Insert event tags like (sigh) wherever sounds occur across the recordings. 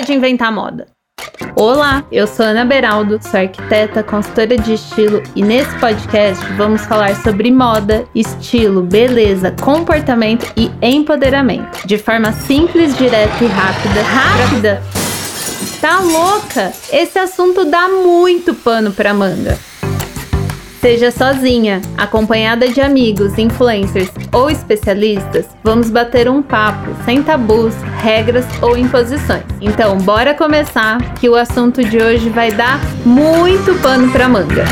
Chega de inventar moda. Olá, eu sou Ana Beraldo, sou arquiteta, consultora de estilo e nesse podcast vamos falar sobre moda, estilo, beleza, comportamento e empoderamento, de forma simples, direta e rápida. Rápida? Tá louca? Esse assunto dá muito pano pra manga. Seja sozinha, acompanhada de amigos, influencers ou especialistas, vamos bater um papo sem tabus, regras ou imposições. Então, bora começar que o assunto de hoje vai dar muito pano pra manga.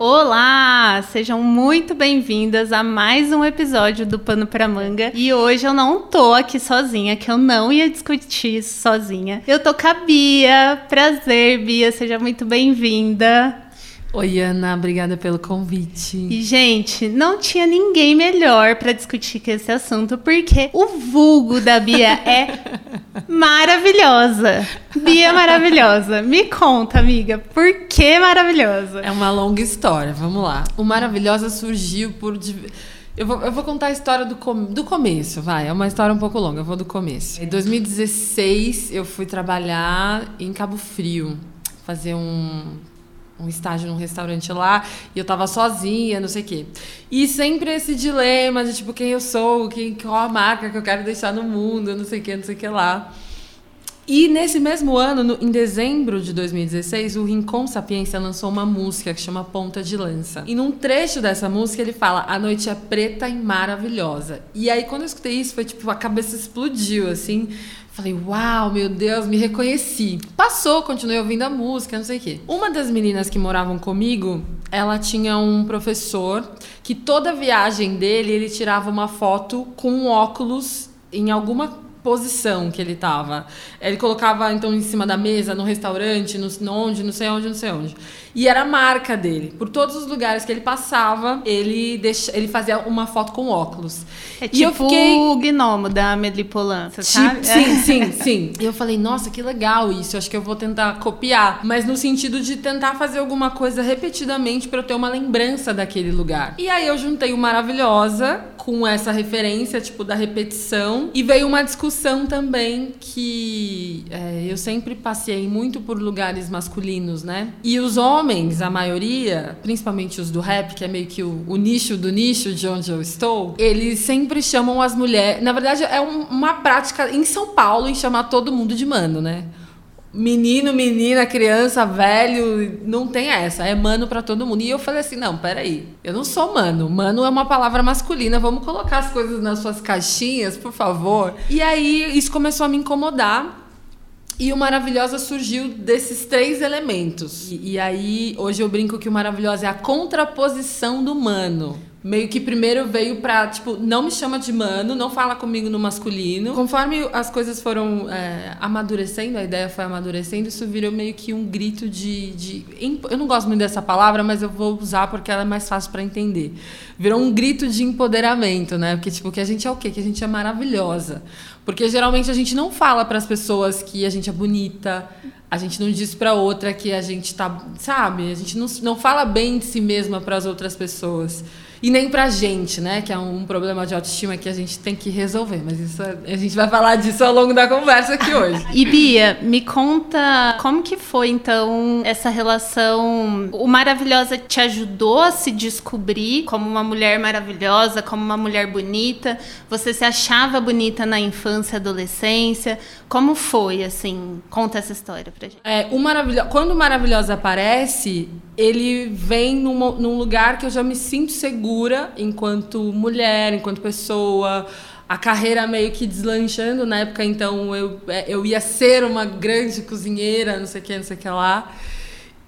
Olá, sejam muito bem-vindas a mais um episódio do Pano para Manga. E hoje eu não tô aqui sozinha, que eu não ia discutir isso sozinha. Eu tô com a Bia. Prazer, Bia, seja muito bem-vinda. Oi, Ana, obrigada pelo convite. E, gente, não tinha ninguém melhor para discutir com esse assunto, porque o vulgo da Bia (laughs) é maravilhosa. Bia maravilhosa. Me conta, amiga, por que maravilhosa? É uma longa história, vamos lá. O Maravilhosa surgiu por. Eu vou, eu vou contar a história do, com, do começo, vai. É uma história um pouco longa, eu vou do começo. Em 2016, eu fui trabalhar em Cabo Frio, fazer um um estágio num restaurante lá e eu tava sozinha, não sei o quê. E sempre esse dilema de tipo quem eu sou, quem, qual a marca que eu quero deixar no mundo, não sei o que, não sei o que lá. E nesse mesmo ano, no, em dezembro de 2016, o Rincon Sapiência lançou uma música que chama Ponta de Lança. E num trecho dessa música ele fala: A noite é preta e maravilhosa. E aí quando eu escutei isso, foi tipo, a cabeça explodiu assim. Falei, uau, meu Deus, me reconheci. Passou, continuei ouvindo a música, não sei o quê. Uma das meninas que moravam comigo, ela tinha um professor que toda viagem dele, ele tirava uma foto com um óculos em alguma posição que ele tava. Ele colocava então em cima da mesa, no restaurante, no, onde, não sei onde, não sei onde. E era a marca dele. Por todos os lugares que ele passava, ele, deixa, ele fazia uma foto com óculos. É e tipo eu fiquei... o gnomo da Amélie Poulain, você tipo, sabe? Sim, é. sim, (laughs) sim. E eu falei, nossa, que legal isso. Acho que eu vou tentar copiar. Mas no sentido de tentar fazer alguma coisa repetidamente para eu ter uma lembrança daquele lugar. E aí eu juntei o Maravilhosa com essa referência, tipo, da repetição. E veio uma discussão também que é, eu sempre passei muito por lugares masculinos, né? E os homens homens, a maioria, principalmente os do rap, que é meio que o, o nicho do nicho de onde eu estou, eles sempre chamam as mulheres. Na verdade, é um, uma prática em São Paulo em chamar todo mundo de mano, né? Menino, menina, criança, velho, não tem essa. É mano para todo mundo. E eu falei assim: não, peraí. Eu não sou mano. Mano é uma palavra masculina. Vamos colocar as coisas nas suas caixinhas, por favor. E aí isso começou a me incomodar. E o Maravilhosa surgiu desses três elementos. E, e, aí, hoje eu brinco que o Maravilhosa é a contraposição do mano. Meio que primeiro veio pra, tipo, não me chama de mano, não fala comigo no masculino. Conforme as coisas foram é, amadurecendo, a ideia foi amadurecendo, isso virou meio que um grito de, de. Eu não gosto muito dessa palavra, mas eu vou usar porque ela é mais fácil para entender. Virou um grito de empoderamento, né? Porque, tipo, que a gente é o quê? Que a gente é maravilhosa. Porque geralmente a gente não fala para as pessoas que a gente é bonita, a gente não diz para outra que a gente tá, sabe? A gente não, não fala bem de si mesma para as outras pessoas. E nem pra gente, né? Que é um problema de autoestima que a gente tem que resolver. Mas isso a gente vai falar disso ao longo da conversa aqui hoje. e Bia, me conta como que foi então essa relação. O Maravilhosa te ajudou a se descobrir como uma mulher maravilhosa, como uma mulher bonita? Você se achava bonita na infância, adolescência? Como foi, assim? Conta essa história pra gente. É, o Maravilhosa, quando o Maravilhosa aparece, ele vem num, lugar que eu já me sinto segura enquanto mulher, enquanto pessoa a carreira meio que deslanchando na época, então eu, é, eu ia ser uma grande cozinheira, não sei o que, não sei o que lá.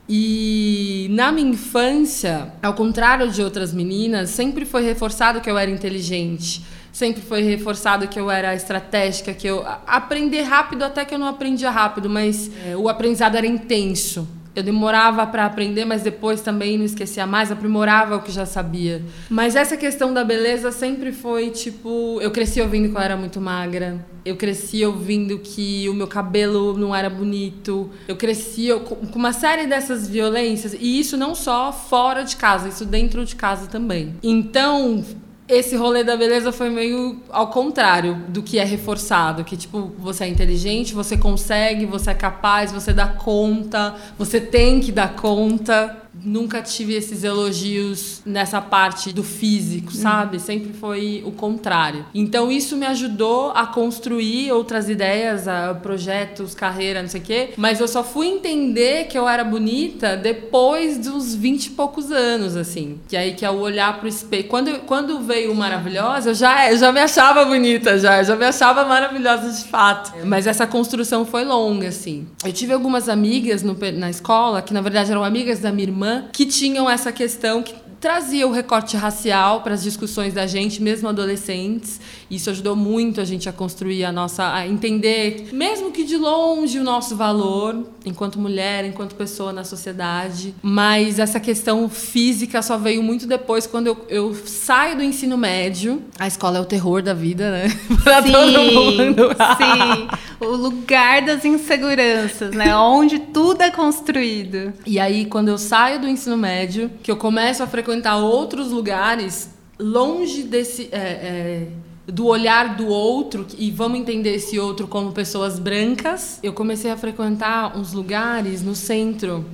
E na minha infância, ao contrário de outras meninas, sempre foi reforçado que eu era inteligente. Sempre foi reforçado que eu era estratégica, que eu aprender rápido até que eu não aprendia rápido, mas é, o aprendizado era intenso eu demorava para aprender, mas depois também não esquecia mais, aprimorava o que já sabia. Mas essa questão da beleza sempre foi tipo, eu cresci ouvindo que eu era muito magra. Eu cresci ouvindo que o meu cabelo não era bonito. Eu cresci com uma série dessas violências e isso não só fora de casa, isso dentro de casa também. Então, esse rolê da beleza foi meio ao contrário do que é reforçado, que tipo, você é inteligente, você consegue, você é capaz, você dá conta, você tem que dar conta nunca tive esses elogios nessa parte do físico, sabe? Uhum. Sempre foi o contrário. Então isso me ajudou a construir outras ideias, a projetos, carreira, não sei o quê. Mas eu só fui entender que eu era bonita depois dos 20 e poucos anos, assim. Que aí que é o olhar pro espelho. Quando, quando veio o Maravilhosa, eu já, eu já me achava bonita, já. Eu já me achava maravilhosa de fato. Mas essa construção foi longa, assim. Eu tive algumas amigas no, na escola, que na verdade eram amigas da minha irmã que tinham essa questão que trazia o recorte racial para as discussões da gente, mesmo adolescentes. Isso ajudou muito a gente a construir a nossa, a entender, mesmo que de longe, o nosso valor enquanto mulher, enquanto pessoa na sociedade. Mas essa questão física só veio muito depois, quando eu, eu saio do ensino médio. A escola é o terror da vida, né? (laughs) pra sim, todo mundo. sim. O lugar das inseguranças, né? Onde tudo é construído. E aí, quando eu saio do ensino médio, que eu começo a frequentar outros lugares longe desse. É, é, do olhar do outro e vamos entender esse outro como pessoas brancas. Eu comecei a frequentar uns lugares no centro,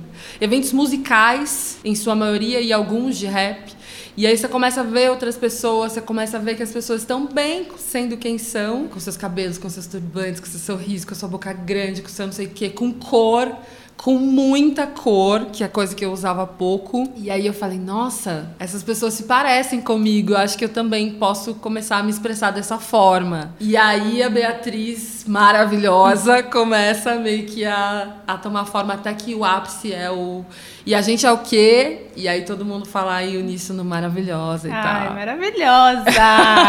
eventos musicais, em sua maioria, e alguns de rap. E aí você começa a ver outras pessoas, você começa a ver que as pessoas estão bem sendo quem são, com seus cabelos, com seus turbantes, com seu sorriso, com sua boca grande, com seu não sei o quê, com cor com muita cor, que é coisa que eu usava pouco. E aí eu falei, nossa, essas pessoas se parecem comigo, eu acho que eu também posso começar a me expressar dessa forma. E aí a Beatriz, maravilhosa, começa meio que a, a tomar forma até que o ápice é o e a gente é o quê? E aí todo mundo fala aí uníssono maravilhosa e Ai, tal. maravilhosa!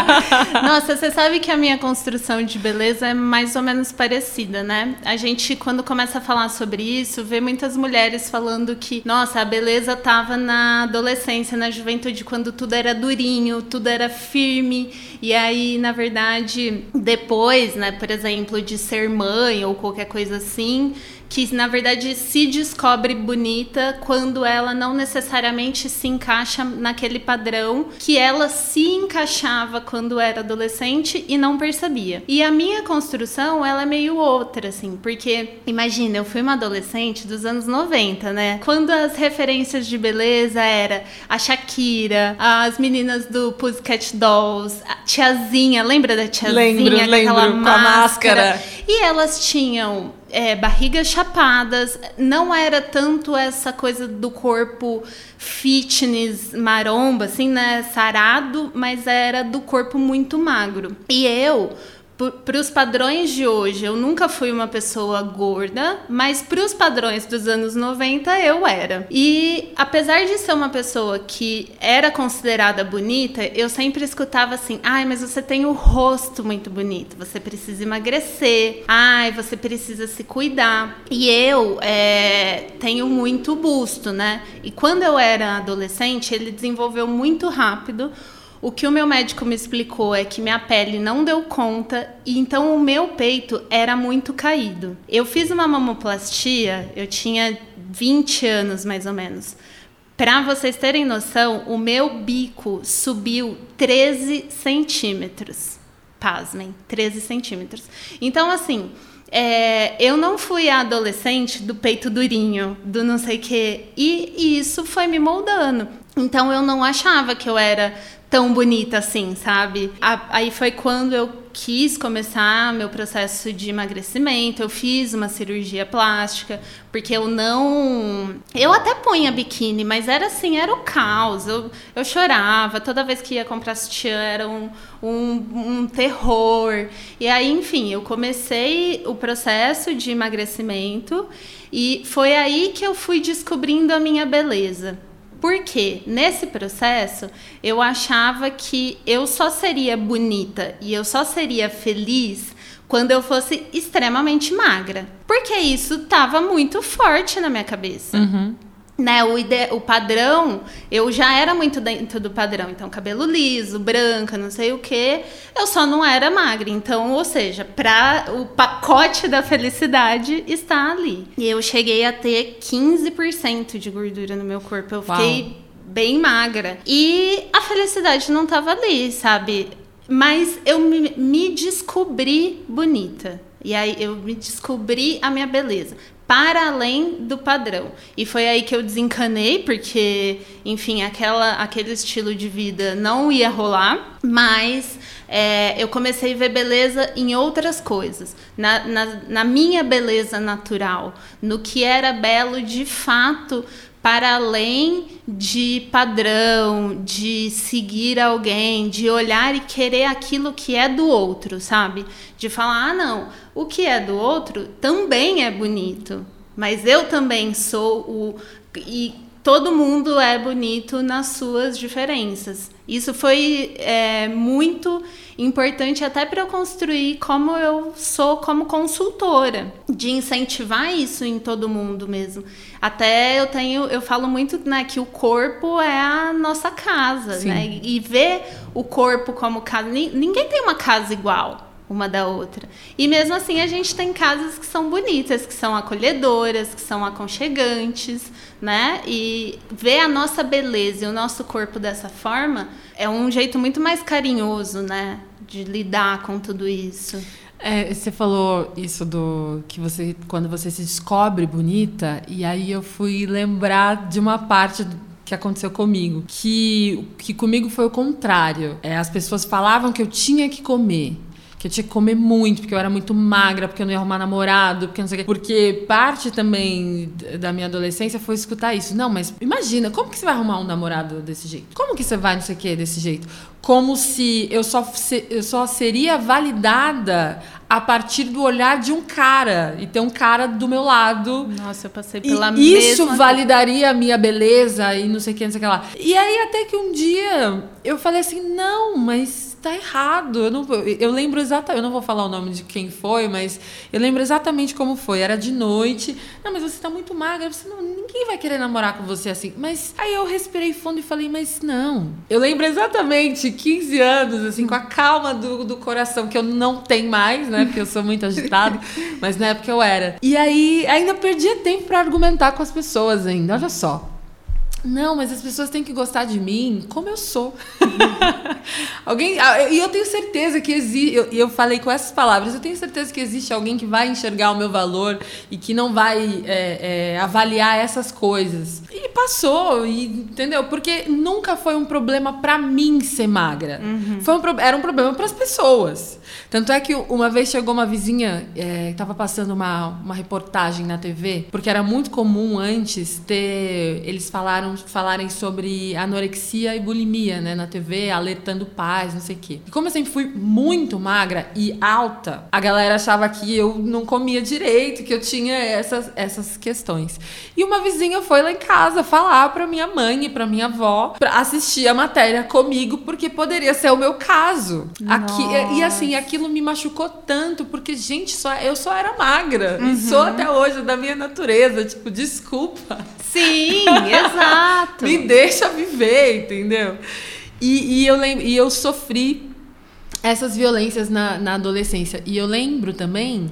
(laughs) Nossa, você sabe que a minha construção de beleza é mais ou menos parecida, né? A gente, quando começa a falar sobre isso, vê muitas mulheres falando que, nossa, a beleza tava na adolescência, na juventude, quando tudo era durinho, tudo era firme. E aí, na verdade, depois, né, por exemplo, de ser mãe ou qualquer coisa assim, que na verdade se descobre bonita quando ela não necessariamente se encaixa naquele padrão que ela se encaixava quando era adolescente e não percebia. E a minha construção, ela é meio outra, assim, porque imagina, eu fui uma adolescente dos anos 90, né? Quando as referências de beleza era a Shakira, as meninas do Pussycat Dolls, a tiazinha, lembra da tiazinha? Lembro, lembro, com máscara. a máscara. E elas tinham é, barrigas chapadas, não era tanto essa coisa do corpo fitness, maromba, assim, né, sarado, mas era do corpo muito magro. E eu para os padrões de hoje, eu nunca fui uma pessoa gorda, mas para os padrões dos anos 90 eu era. E apesar de ser uma pessoa que era considerada bonita, eu sempre escutava assim: ai, mas você tem o rosto muito bonito, você precisa emagrecer, ai, você precisa se cuidar. E eu é, tenho muito busto, né? E quando eu era adolescente, ele desenvolveu muito rápido o que o meu médico me explicou é que minha pele não deu conta e então o meu peito era muito caído. Eu fiz uma mamoplastia, eu tinha 20 anos mais ou menos. Para vocês terem noção, o meu bico subiu 13 centímetros. Pasmem, 13 centímetros. Então, assim, é, eu não fui a adolescente do peito durinho, do não sei o quê. E, e isso foi me moldando. Então eu não achava que eu era tão bonita assim, sabe? Aí foi quando eu quis começar meu processo de emagrecimento. Eu fiz uma cirurgia plástica, porque eu não. Eu até punha biquíni, mas era assim, era o caos. Eu, eu chorava, toda vez que ia comprar sutiã era um, um, um terror. E aí, enfim, eu comecei o processo de emagrecimento e foi aí que eu fui descobrindo a minha beleza. Porque nesse processo eu achava que eu só seria bonita e eu só seria feliz quando eu fosse extremamente magra. Porque isso estava muito forte na minha cabeça. Uhum né, o, ide o padrão, eu já era muito dentro do padrão. Então, cabelo liso, branca, não sei o que. Eu só não era magra. Então, ou seja, pra, o pacote da felicidade está ali. E eu cheguei a ter 15% de gordura no meu corpo. Eu fiquei bem magra. E a felicidade não tava ali, sabe? Mas eu me, me descobri bonita. E aí eu me descobri a minha beleza para além do padrão. E foi aí que eu desencanei, porque, enfim, aquela, aquele estilo de vida não ia rolar, mas é, eu comecei a ver beleza em outras coisas, na, na, na minha beleza natural, no que era belo de fato para além de padrão, de seguir alguém, de olhar e querer aquilo que é do outro, sabe? De falar, ah, não, o que é do outro também é bonito, mas eu também sou o. E todo mundo é bonito nas suas diferenças. Isso foi é, muito importante até para eu construir como eu sou como consultora, de incentivar isso em todo mundo mesmo. Até eu tenho, eu falo muito né, que o corpo é a nossa casa, Sim. né? E ver o corpo como casa. Ninguém tem uma casa igual uma da outra. E mesmo assim a gente tem casas que são bonitas, que são acolhedoras, que são aconchegantes, né? E ver a nossa beleza e o nosso corpo dessa forma é um jeito muito mais carinhoso, né? De lidar com tudo isso. É, você falou isso do que você quando você se descobre bonita e aí eu fui lembrar de uma parte que aconteceu comigo, que que comigo foi o contrário. É, as pessoas falavam que eu tinha que comer que eu tinha que comer muito, porque eu era muito magra, porque eu não ia arrumar namorado, porque não sei o quê. Porque parte também da minha adolescência foi escutar isso. Não, mas imagina, como que você vai arrumar um namorado desse jeito? Como que você vai não sei o quê desse jeito? Como se eu só, eu só seria validada a partir do olhar de um cara e ter um cara do meu lado. Nossa, eu passei pela e Isso validaria a minha beleza e não sei o que, não sei o que lá. E aí até que um dia eu falei assim, não, mas tá errado. Eu, não, eu lembro exatamente, eu não vou falar o nome de quem foi, mas eu lembro exatamente como foi. Era de noite. Não, mas você tá muito magra, você não, ninguém vai querer namorar com você assim. Mas aí eu respirei fundo e falei, mas não. Eu lembro exatamente 15 anos, assim, com a calma do, do coração, que eu não tenho mais, né? Porque eu sou muito agitado, (laughs) mas na época eu era. E aí ainda perdia tempo para argumentar com as pessoas ainda. Olha só. Não, mas as pessoas têm que gostar de mim como eu sou. (laughs) alguém ah, e eu tenho certeza que existe. Eu, eu falei com essas palavras. Eu tenho certeza que existe alguém que vai enxergar o meu valor e que não vai é, é, avaliar essas coisas. E passou, e, entendeu? Porque nunca foi um problema para mim ser magra. Uhum. Foi um, era um problema para as pessoas. Tanto é que uma vez chegou uma vizinha é, estava passando uma, uma reportagem na TV, porque era muito comum antes ter. Eles falaram falarem sobre anorexia e bulimia, né, na TV, alertando pais, não sei o quê. E como eu sempre fui muito magra e alta, a galera achava que eu não comia direito, que eu tinha essas, essas questões. E uma vizinha foi lá em casa falar pra minha mãe e pra minha avó pra assistir a matéria comigo, porque poderia ser o meu caso. Aqui, e assim, aquilo me machucou tanto, porque, gente, só, eu só era magra. Uhum. E sou até hoje da minha natureza. Tipo, desculpa. Sim, (laughs) exato. Deixa viver, entendeu? E, e, eu, lembro, e eu sofri essas violências na, na adolescência. E eu lembro também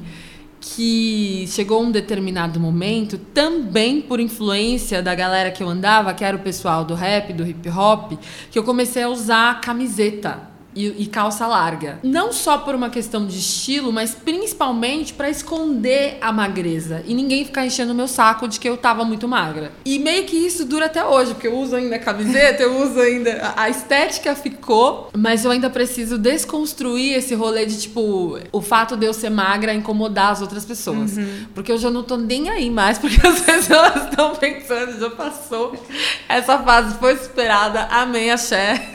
que chegou um determinado momento, também por influência da galera que eu andava, que era o pessoal do rap, do hip hop, que eu comecei a usar camiseta e, e, calça larga. Não só por uma questão de estilo, mas principalmente para esconder a magreza e ninguém ficar enchendo o meu saco de que eu tava muito magra. E meio que isso dura até hoje, porque eu uso ainda a camiseta, eu uso ainda. A estética ficou, mas eu ainda preciso desconstruir esse rolê de tipo, o fato de eu ser magra incomodar as outras pessoas. Uhum. Porque eu já não tô nem aí mais, porque as (laughs) pessoas estão pensando, já passou. Essa fase foi superada, amém, axé.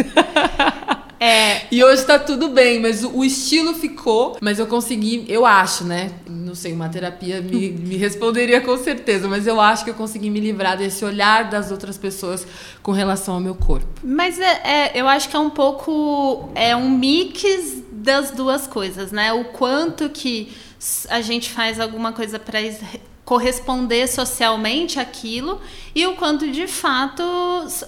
(laughs) É. E hoje tá tudo bem, mas o, estilo ficou. Mas eu consegui, eu acho, né? Não sei, uma terapia me, (laughs) me responderia com certeza, mas eu acho que eu consegui me livrar desse olhar das outras pessoas com relação ao meu corpo. Mas é, é eu acho que é um pouco. É um mix das duas coisas, né? O quanto que a gente faz alguma coisa para corresponder socialmente aquilo e o quanto de fato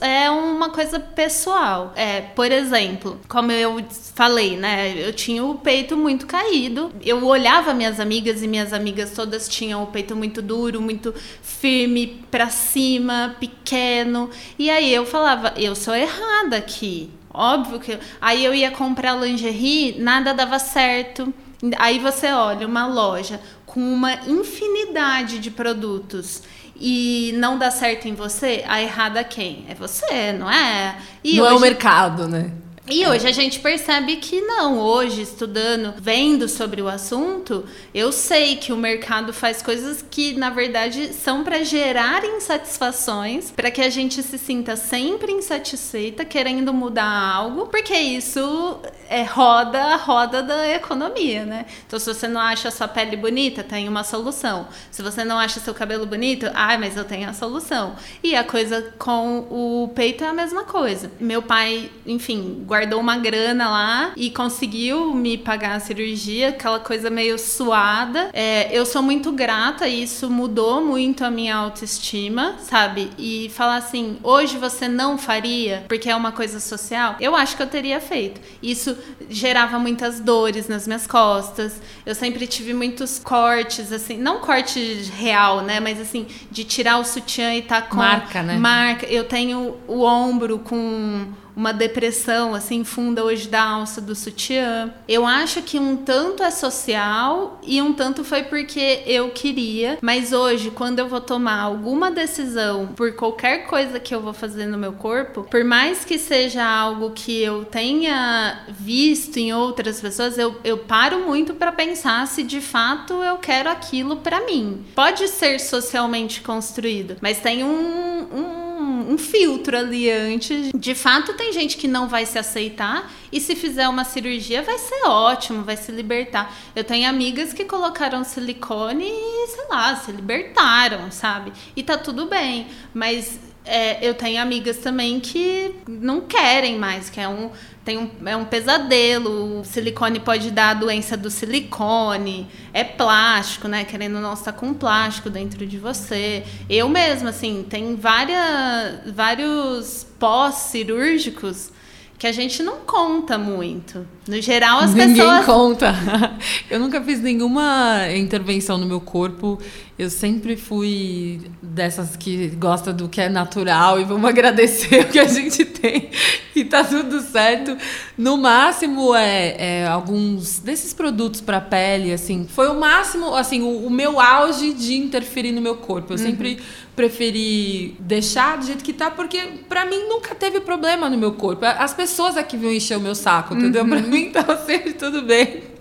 é uma coisa pessoal. É, por exemplo, como eu falei, né, eu tinha o peito muito caído. Eu olhava minhas amigas e minhas amigas todas tinham o peito muito duro, muito firme para cima, pequeno. E aí eu falava, eu sou errada aqui. Óbvio que aí eu ia comprar lingerie, nada dava certo. Aí você olha uma loja com uma infinidade de produtos e não dá certo em você, a errada quem? É você, não é? E não hoje... é o mercado, né? E hoje a gente percebe que não. Hoje, estudando, vendo sobre o assunto, eu sei que o mercado faz coisas que, na verdade, são para gerar insatisfações, para que a gente se sinta sempre insatisfeita, querendo mudar algo, porque isso é roda a roda da economia, né? Então, se você não acha sua pele bonita, tem uma solução. Se você não acha seu cabelo bonito, ah, mas eu tenho a solução. E a coisa com o peito é a mesma coisa. Meu pai, enfim, guardou uma grana lá e conseguiu me pagar a cirurgia, aquela coisa meio suada. É, eu sou muito grata, e isso mudou muito a minha autoestima, sabe? E falar assim, hoje você não faria porque é uma coisa social, eu acho que eu teria feito. Isso gerava muitas dores nas minhas costas. Eu sempre tive muitos cortes, assim, não corte real, né? Mas assim, de tirar o sutiã e tá com. Marca, né? Marca. Eu tenho o ombro com uma depressão assim funda hoje da alça do sutiã. Eu acho que um tanto é social e um tanto foi porque eu queria, mas hoje quando eu vou tomar alguma decisão por qualquer coisa que eu vou fazer no meu corpo, por mais que seja algo que eu tenha visto em outras pessoas, eu, eu paro muito para pensar se de fato eu quero aquilo para mim. Pode ser socialmente construído, mas tem um, um um, filtro ali antes. De fato, tem gente que não vai se aceitar e se fizer uma cirurgia vai ser ótimo, vai se libertar. Eu tenho amigas que colocaram silicone e, sei lá, se libertaram, sabe? E tá tudo bem, mas é, eu tenho amigas também que não querem mais, que é um tem um, é um pesadelo. O silicone pode dar a doença do silicone. É plástico, né? Querendo ou não, está com plástico dentro de você. Eu mesma, assim, tem várias, vários pós-cirúrgicos que a gente não conta muito. No geral, as Ninguém pessoas. Ninguém conta. (laughs) Eu nunca fiz nenhuma intervenção no meu corpo. Eu sempre fui dessas que gosta do que é natural e vamos (laughs) agradecer o que a gente tem e tá tudo certo. No máximo, é, é alguns desses produtos para pele, assim. Foi o máximo, assim, o, o, meu auge de interferir no meu corpo. Eu uhum. sempre preferi deixar do jeito que tá, porque para mim nunca teve problema no meu corpo. As pessoas aqui vão encher o meu saco, entendeu? Uhum. Para mim (laughs) tava sempre tudo bem.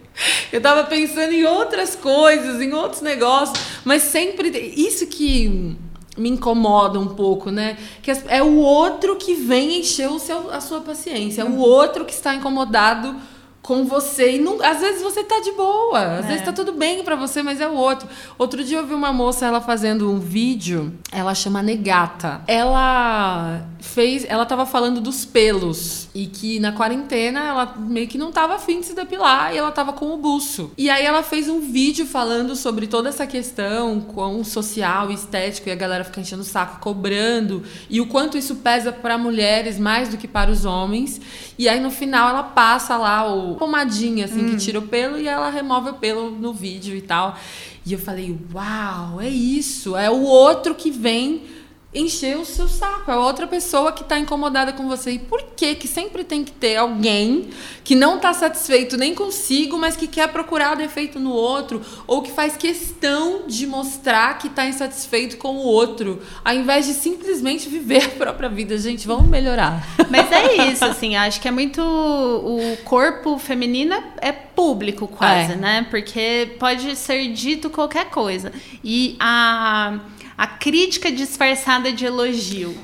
Eu tava pensando em outras coisas, em outros negócios, mas sempre isso que me incomoda um pouco, né? Que é o outro que vem encher o seu, a sua paciência, é o outro que está incomodado com você. E não, às vezes você tá de boa, às é. vezes tá tudo bem para você, mas é o outro. Outro dia eu vi uma moça ela fazendo um vídeo, ela chama Negata. Ela fez, ela tava falando dos pelos e que na quarentena ela meio que não tava afim de se depilar e ela tava com o buço. E aí ela fez um vídeo falando sobre toda essa questão com social e estético e a galera fica enchendo o saco, cobrando e o quanto isso pesa para mulheres mais do que para os homens. E aí no final ela passa lá o pomadinha, assim, hum. que tira o pelo e ela remove o pelo no vídeo e tal. E eu falei, uau, é isso. É o outro que vem encher o seu saco. É outra pessoa que está incomodada com você. E por que que sempre tem que ter alguém que não está satisfeito nem consigo, mas que quer procurar defeito no outro ou que faz questão de mostrar que está insatisfeito com o outro, ao invés de simplesmente viver a própria vida. Gente, vamos melhorar. Mas é isso, assim, acho que é muito o corpo feminino é público quase, é. né? Porque pode ser dito qualquer coisa. E a a crítica disfarçada de elogio.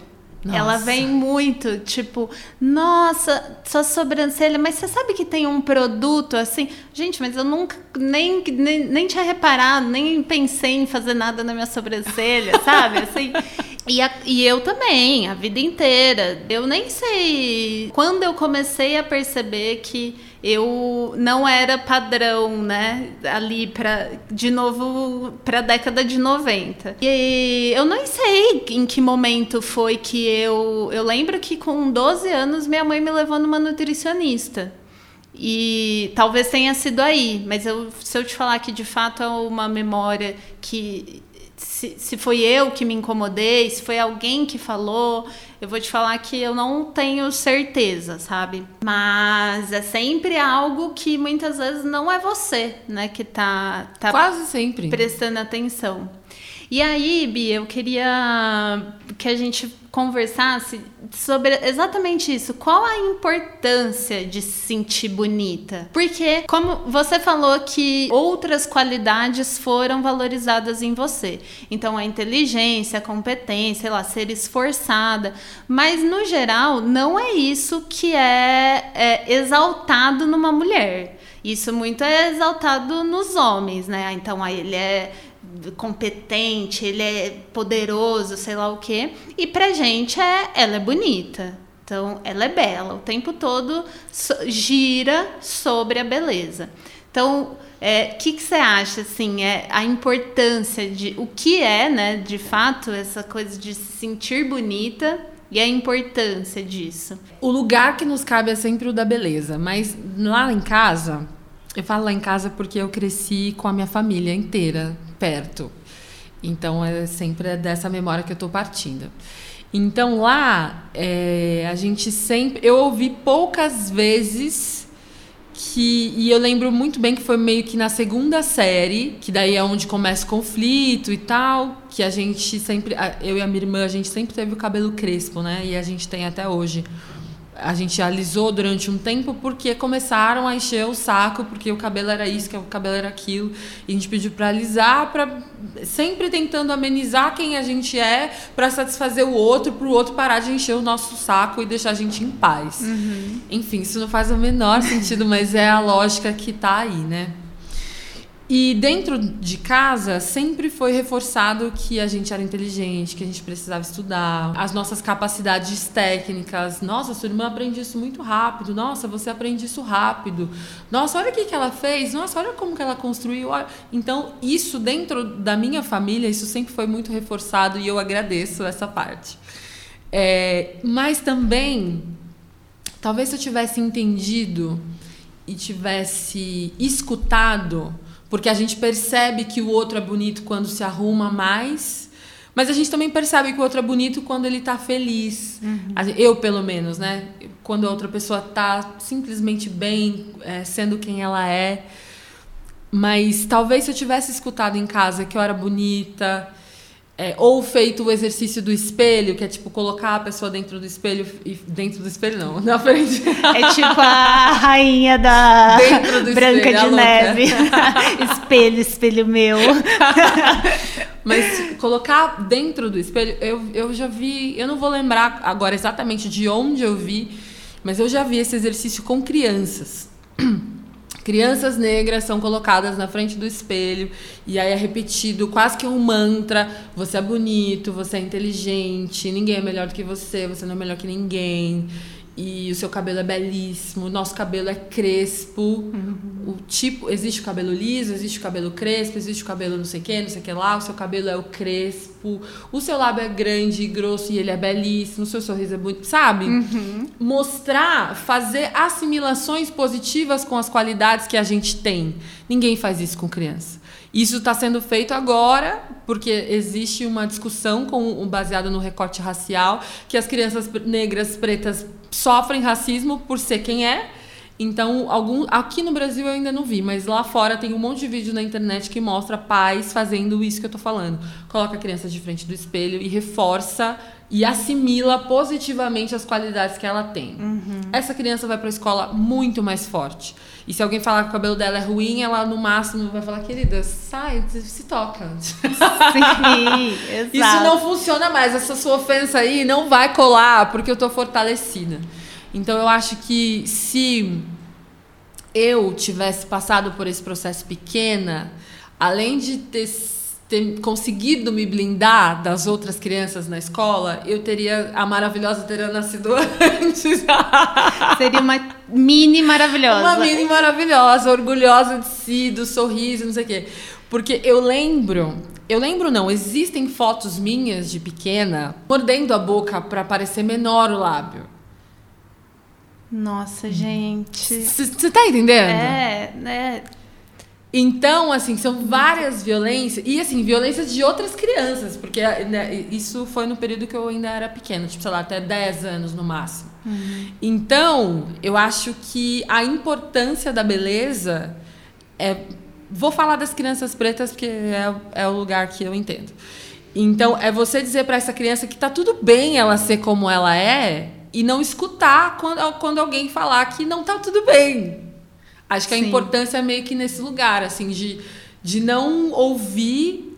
Nossa. Ela vem muito, tipo, nossa, sua sobrancelha, mas você sabe que tem um produto assim? Gente, mas eu nunca nem, nem, nem tinha reparado, nem pensei em fazer nada na minha sobrancelha, (laughs) sabe? Assim. E, a, e eu também, a vida inteira. Eu nem sei. Quando eu comecei a perceber que eu não era padrão, né? Ali para de novo para a década de 90. E eu não sei em que momento foi que eu eu lembro que com 12 anos minha mãe me levou numa nutricionista. E talvez tenha sido aí, mas eu, se eu te falar que de fato é uma memória que se, se foi eu que me incomodei, se foi alguém que falou, eu vou te falar que eu não tenho certeza, sabe? Mas é sempre algo que muitas vezes não é você, né, que tá, tá quase sempre prestando atenção. E aí, Bia, eu queria que a gente conversasse sobre exatamente isso. Qual a importância de se sentir bonita? Porque, como você falou que outras qualidades foram valorizadas em você. Então, a inteligência, a competência, sei lá, ser esforçada. Mas, no geral, não é isso que é, é exaltado numa mulher. Isso muito é exaltado nos homens, né? Então, aí ele é competente, ele é poderoso, sei lá o quê. E pra gente é ela é bonita. Então, ela é bela. O tempo todo gira sobre a beleza. Então, o é, que, que você acha, assim, é a importância de... O que é, né, de fato, essa coisa de se sentir bonita e a importância disso? O lugar que nos cabe é sempre o da beleza. Mas lá em casa... Eu falo lá em casa porque eu cresci com a minha família inteira perto. Então é sempre dessa memória que eu estou partindo. Então lá é, a gente sempre. Eu ouvi poucas vezes que. E eu lembro muito bem que foi meio que na segunda série, que daí é onde começa o conflito e tal, que a gente sempre. Eu e a minha irmã, a gente sempre teve o cabelo crespo, né? E a gente tem até hoje a gente alisou durante um tempo porque começaram a encher o saco porque o cabelo era isso, que o cabelo era aquilo, e a gente pediu para alisar, para sempre tentando amenizar quem a gente é, para satisfazer o outro, para o outro parar de encher o nosso saco e deixar a gente em paz. Uhum. Enfim, isso não faz o menor sentido, mas é a lógica que está aí, né? E dentro de casa sempre foi reforçado que a gente era inteligente, que a gente precisava estudar, as nossas capacidades técnicas. Nossa, sua irmã aprende isso muito rápido. Nossa, você aprende isso rápido. Nossa, olha o que, que ela fez. Nossa, olha como que ela construiu. Então, isso dentro da minha família, isso sempre foi muito reforçado e eu agradeço essa parte. É, mas também, talvez se eu tivesse entendido e tivesse escutado porque a gente percebe que o outro é bonito quando se arruma mais, mas a gente também percebe que o outro é bonito quando ele está feliz. Uhum. Eu, pelo menos, né? Quando a outra pessoa está simplesmente bem, é, sendo quem ela é. Mas talvez se eu tivesse escutado em casa que eu era bonita, é, ou feito o exercício do espelho, que é tipo colocar a pessoa dentro do espelho e dentro do espelho não, (laughs) na frente. É tipo a rainha da Branca espelho, de Neve. (laughs) espelho, espelho meu. (laughs) Mas colocar dentro do espelho, eu, eu já vi, eu não vou lembrar agora exatamente de onde eu vi, mas eu já vi esse exercício com crianças. Crianças negras são colocadas na frente do espelho e aí é repetido quase que um mantra: você é bonito, você é inteligente, ninguém é melhor do que você, você não é melhor que ninguém e o seu cabelo é belíssimo, o nosso cabelo é crespo. Uhum. O tipo, existe o cabelo liso, existe o cabelo crespo, existe o cabelo não sei o que, não sei o que lá, o seu cabelo é o crespo, o seu lábio é grande e grosso e ele é belíssimo, o seu sorriso é bonito, sabe? Uhum. Mostrar, fazer assimilações positivas com as qualidades que a gente tem. Ninguém faz isso com criança. Isso está sendo feito agora porque existe uma discussão com, baseada no recorte racial que as crianças negras, pretas sofrem racismo por ser quem é. Então, algum, aqui no Brasil eu ainda não vi, mas lá fora tem um monte de vídeo na internet que mostra pais fazendo isso que eu tô falando. Coloca a criança de frente do espelho e reforça e assimila positivamente as qualidades que ela tem. Uhum. Essa criança vai para a escola muito mais forte. E se alguém falar que o cabelo dela é ruim, ela no máximo vai falar: querida, sai, se toca. Sim, (laughs) exato. Isso não funciona mais. Essa sua ofensa aí não vai colar porque eu tô fortalecida. Então eu acho que se eu tivesse passado por esse processo pequena, além de ter ter conseguido me blindar das outras crianças na escola, eu teria. A maravilhosa teria nascido (laughs) antes. Seria uma mini maravilhosa. Uma mini maravilhosa, orgulhosa de si, do sorriso, não sei o quê. Porque eu lembro. Eu lembro não, existem fotos minhas de pequena mordendo a boca para parecer menor o lábio. Nossa, gente. Você tá entendendo? É, né? Então, assim, são várias violências. E, assim, violências de outras crianças. Porque né, isso foi no período que eu ainda era pequena. Tipo, sei lá, até 10 anos no máximo. Uhum. Então, eu acho que a importância da beleza é... Vou falar das crianças pretas porque é, é o lugar que eu entendo. Então, é você dizer para essa criança que tá tudo bem ela ser como ela é e não escutar quando, quando alguém falar que não tá tudo bem. Acho que Sim. a importância é meio que nesse lugar, assim, de, de não ouvir,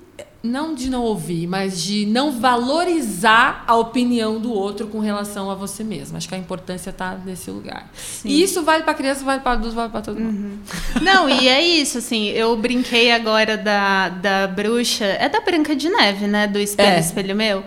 não de não ouvir, mas de não valorizar a opinião do outro com relação a você mesmo. Acho que a importância está nesse lugar. Sim. E isso vale para criança, vale para adulto, vale para todo mundo. Uhum. Não, e é isso, assim, eu brinquei agora da, da bruxa, é da Branca de Neve, né, do Espelho, é. Espelho Meu.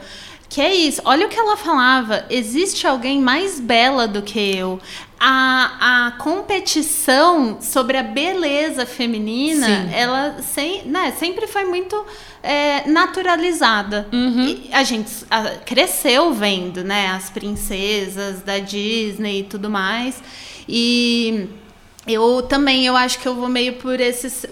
Que é isso. Olha o que ela falava. Existe alguém mais bela do que eu. A, a competição sobre a beleza feminina, Sim. ela sem, né, sempre foi muito é, naturalizada. Uhum. a gente a, cresceu vendo, né, as princesas da Disney e tudo mais. E eu também eu acho que eu vou meio por esse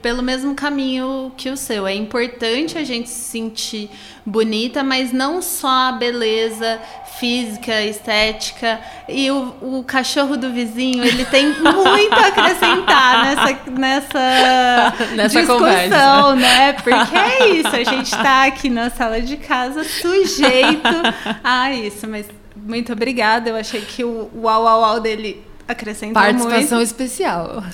pelo mesmo caminho que o seu. É importante a gente se sentir bonita, mas não só a beleza física, estética. E o, o cachorro do vizinho, ele tem (laughs) muito a acrescentar nessa, nessa, (laughs) nessa discussão, conversa. né? Porque é isso, a gente tá aqui na sala de casa sujeito a isso. Mas muito obrigada. Eu achei que o uau, uau, uau dele acrescentou Participação muito. especial.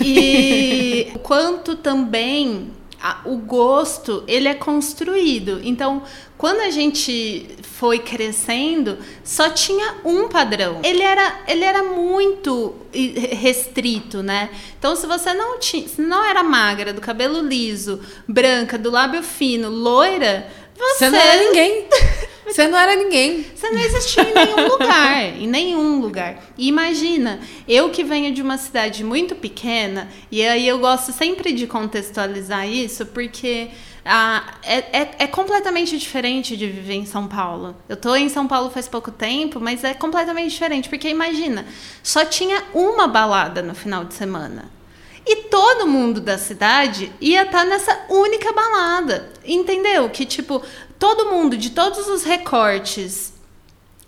E quanto também a, o gosto, ele é construído. Então, quando a gente foi crescendo, só tinha um padrão. Ele era, ele era muito restrito, né? Então, se você não tinha, se não era magra, do cabelo liso, branca, do lábio fino, loira, você, você não era (laughs) ninguém. Você não era ninguém. Você não existia em nenhum lugar. Em nenhum lugar. E imagina, eu que venho de uma cidade muito pequena, e aí eu gosto sempre de contextualizar isso, porque ah, é, é, é, completamente diferente de viver em São Paulo. Eu tô em São Paulo faz pouco tempo, mas é completamente diferente. Porque imagina, só tinha uma balada no final de semana. E todo mundo da cidade ia estar tá nessa única balada. Entendeu? Que, tipo, todo mundo, de todos os recortes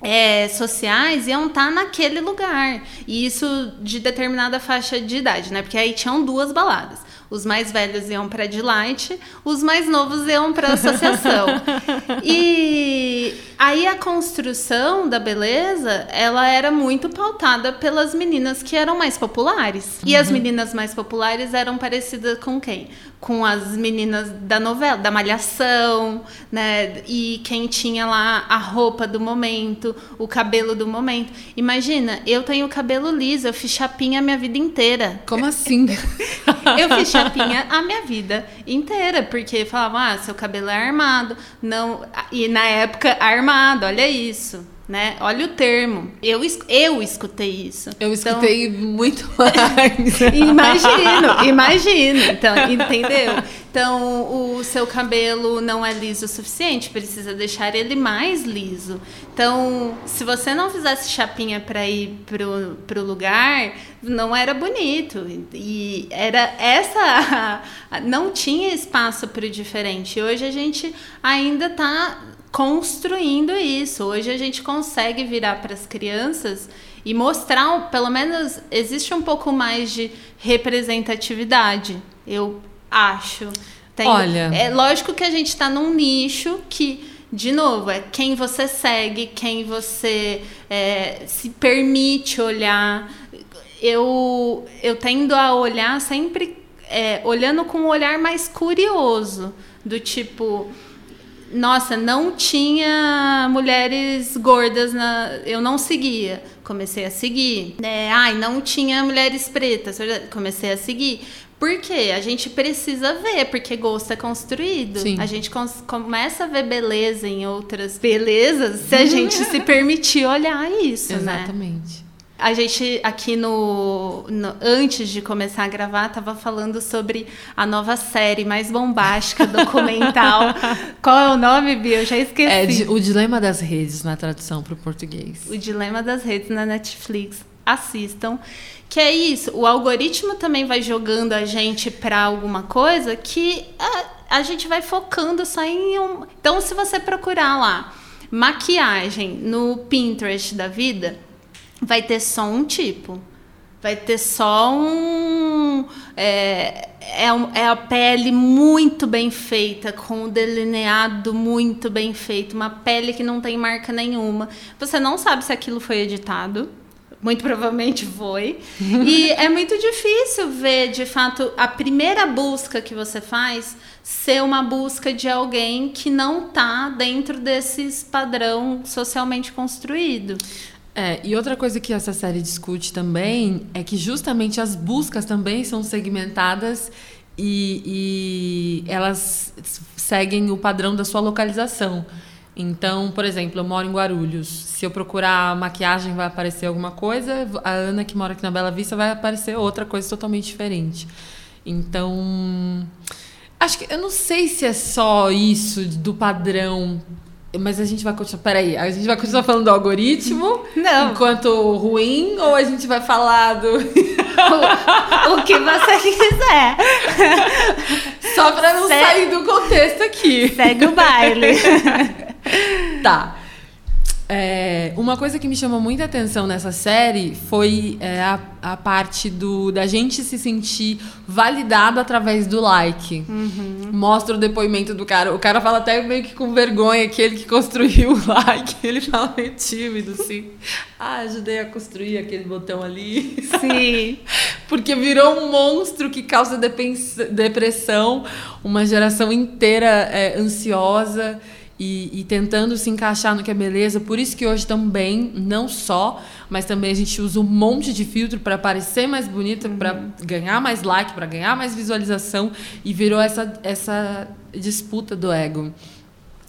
é, sociais iam estar tá naquele lugar. E isso de determinada faixa de idade, né? Porque aí tinham duas baladas. Os mais velhos iam para Delight, os mais novos iam para associação. (laughs) e aí a construção da beleza, ela era muito pautada pelas meninas que eram mais populares. Uhum. E as uhum. meninas mais populares eram parecidas com quem? Com as meninas da novela, da malhação, né? E quem tinha lá a roupa do momento, o cabelo do momento. Imagina, eu tenho cabelo liso, eu fiz chapinha a minha vida inteira. Como assim? (laughs) eu fiz chapinha a minha vida inteira, porque falavam, ah, seu cabelo é armado. Não, e na época, armado, olha isso né? Olha o termo. Eu, eu escutei isso. Eu então, escutei então, muito (laughs) mais. imagino, imagino. Então, (laughs) entendeu? Então, o seu cabelo não é liso o suficiente, precisa deixar ele mais liso. Então, se você não fizesse chapinha para ir pro, pro lugar, não era bonito. E era essa. (laughs) Não tinha espaço para o diferente. Hoje a gente ainda está construindo isso. Hoje a gente consegue virar para as crianças e mostrar, pelo menos, existe um pouco mais de representatividade, eu acho. Tem, Olha. É lógico que a gente está num nicho que, de novo, é quem você segue, quem você é, se permite olhar. Eu, eu tendo a olhar sempre é, olhando com um olhar mais curioso, do tipo nossa, não tinha mulheres gordas na. Eu não seguia. Comecei a seguir. É, ai, não tinha mulheres pretas. Comecei a seguir. Porque a gente precisa ver, porque gosto é construído. Sim. A gente começa a ver beleza em outras belezas se a gente se permitir olhar isso, Exatamente. né? Exatamente. A gente aqui no, no, antes de começar a gravar tava falando sobre a nova série mais bombástica documental. (laughs) Qual é o nome, Bia? Eu já esqueci. É o dilema das redes na tradução para o português. O dilema das redes na Netflix. Assistam. Que é isso, o algoritmo também vai jogando a gente para alguma coisa que a, a gente vai focando só em um. Então, se você procurar lá maquiagem no Pinterest da vida, vai ter só um tipo. Vai ter só um. É, é, um, é, a pele muito bem feita, com o delineado muito bem feito, uma pele que não tem marca nenhuma. Você não sabe se aquilo foi editado muito provavelmente foi. (laughs) e é muito difícil ver, de fato, a primeira busca que você faz ser uma busca de alguém que não está dentro desses padrão socialmente construído. É, e outra coisa que essa série discute também é que justamente as buscas também são segmentadas e, e elas seguem o padrão da sua localização. Então, por exemplo, eu moro em Guarulhos. Se eu procurar maquiagem, vai aparecer alguma coisa. A Ana, que mora aqui na Bela Vista, vai aparecer outra coisa totalmente diferente. Então, acho que eu não sei se é só isso do padrão. Mas a gente vai continuar. Peraí, a gente vai continuar falando do algoritmo não. enquanto ruim ou a gente vai falar do. o, o que você quiser. Só pra não Segue... sair do contexto aqui. Segue o baile. tá. É, uma coisa que me chamou muita atenção nessa série foi é, a, a, parte do da gente se sentir validado através do like. Uhum. Mostra o depoimento do cara. O cara fala até meio que com vergonha que ele que construiu o like. (laughs) Ele fala meio tímido, assim. Ah, ajudei a construir aquele botão ali. Sim. (laughs) Porque virou um monstro que causa depressão, uma geração inteira é, ansiosa e, e, tentando se encaixar no que é beleza. Por isso que hoje também, não só, mas também a gente usa um monte de filtro para parecer mais bonita, uhum. para ganhar mais like, para ganhar mais visualização e virou essa, essa disputa do ego.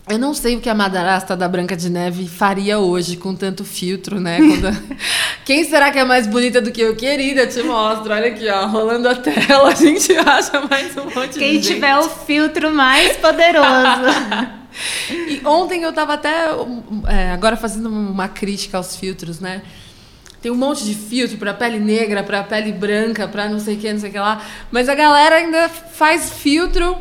Eu não sei o que a madrasta da Branca de Neve faria hoje com tanto filtro, né? (laughs) Quando... Quem será que é mais bonita do que eu? Querida, te mostro. Olha aqui, ó, rolando a tela, a gente (laughs) acha mais um monte Quem de Quem tiver o filtro mais poderoso. (laughs) E ontem eu tava até, é, agora fazendo uma crítica aos filtros, né? Tem um monte de filtro para pele negra, para pele branca, para não sei o que, não sei o que lá. Mas a galera ainda faz filtro,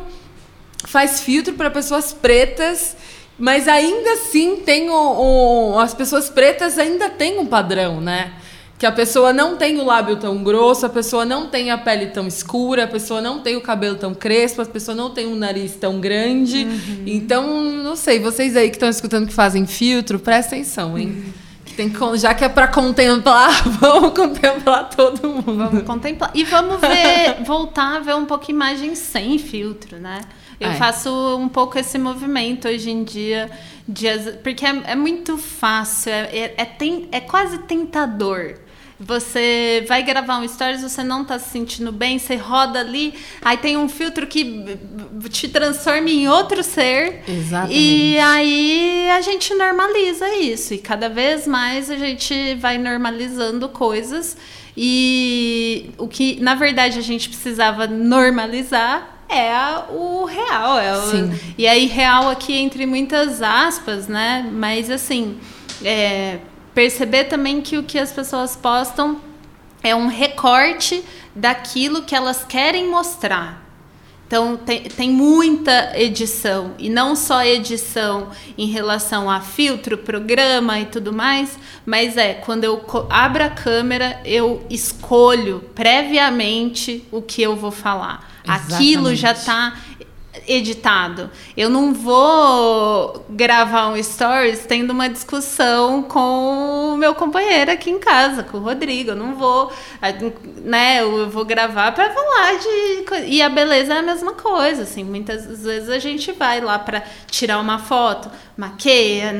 faz filtro para pessoas pretas, mas ainda assim tem o, as pessoas pretas ainda têm um padrão, né? Que a pessoa não tem o lábio tão grosso, a pessoa não tem a pele tão escura, a pessoa não tem o cabelo tão crespo, a pessoa não tem um nariz tão grande. Uhum. Então, não sei, vocês aí que estão escutando que fazem filtro, presta atenção, hein? Uhum. Tem que, já que é para contemplar, (laughs) vamos contemplar todo mundo. Vamos contemplar. E vamos ver, (laughs) voltar a ver um pouco imagem sem filtro, né? Eu faço um pouco esse movimento hoje em dia, de, porque é, é muito fácil, é, é, é, tem, é quase tentador você vai gravar um stories, você não tá se sentindo bem, você roda ali, aí tem um filtro que te transforma em outro ser. Exatamente. E aí a gente normaliza isso. E cada vez mais a gente vai normalizando coisas. E o que, na verdade, a gente precisava normalizar é o real. É o, Sim. E aí, real aqui entre muitas aspas, né? Mas assim. É, perceber também que o que as pessoas postam é um recorte daquilo que elas querem mostrar. Então, tem, tem muita edição, e não só edição em relação a filtro, programa e tudo mais, mas é quando eu abro a câmera, eu escolho previamente o que eu vou falar. Exatamente. Aquilo já está editado. Eu não vou gravar um stories tendo uma discussão com o meu companheiro aqui em casa, com o Rodrigo. Eu não vou, né? Eu vou gravar para falar de e a beleza é a mesma coisa, assim. Muitas vezes a gente vai lá para tirar uma foto, maqueia,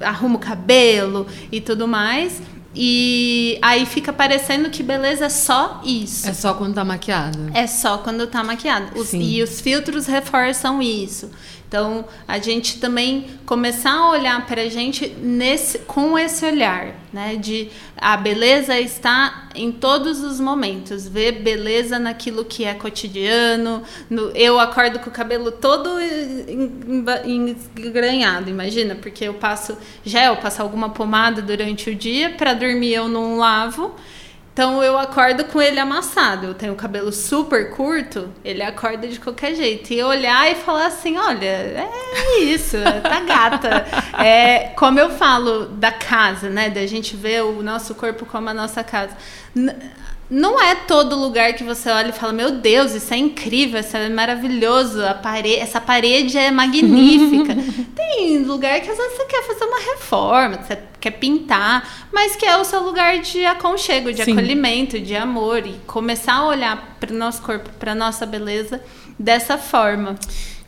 arruma o cabelo e tudo mais. E aí fica parecendo que beleza é só isso. É só quando tá maquiada. É só quando tá maquiada. Os, e os filtros reforçam isso. Então, a gente também começar a olhar para a gente nesse, com esse olhar, né? De a beleza está em todos os momentos. Ver beleza naquilo que é cotidiano. No, eu acordo com o cabelo todo engranhado, imagina, porque eu passo gel, passo alguma pomada durante o dia, para dormir eu não lavo. Então eu acordo com ele amassado. Eu tenho o cabelo super curto, ele acorda de qualquer jeito. E olhar e falar assim: olha, é isso, tá gata. (laughs) é, como eu falo da casa, né? Da gente ver o nosso corpo como a nossa casa não é todo lugar que você olha e fala, meu Deus, isso é incrível, isso é maravilhoso, parede, essa parede é magnífica. (laughs) Tem lugar que às vezes você quer fazer uma reforma, você quer pintar, mas que é o seu lugar de aconchego, de Sim. acolhimento, de amor e começar a olhar para o nosso corpo, para nossa beleza dessa forma.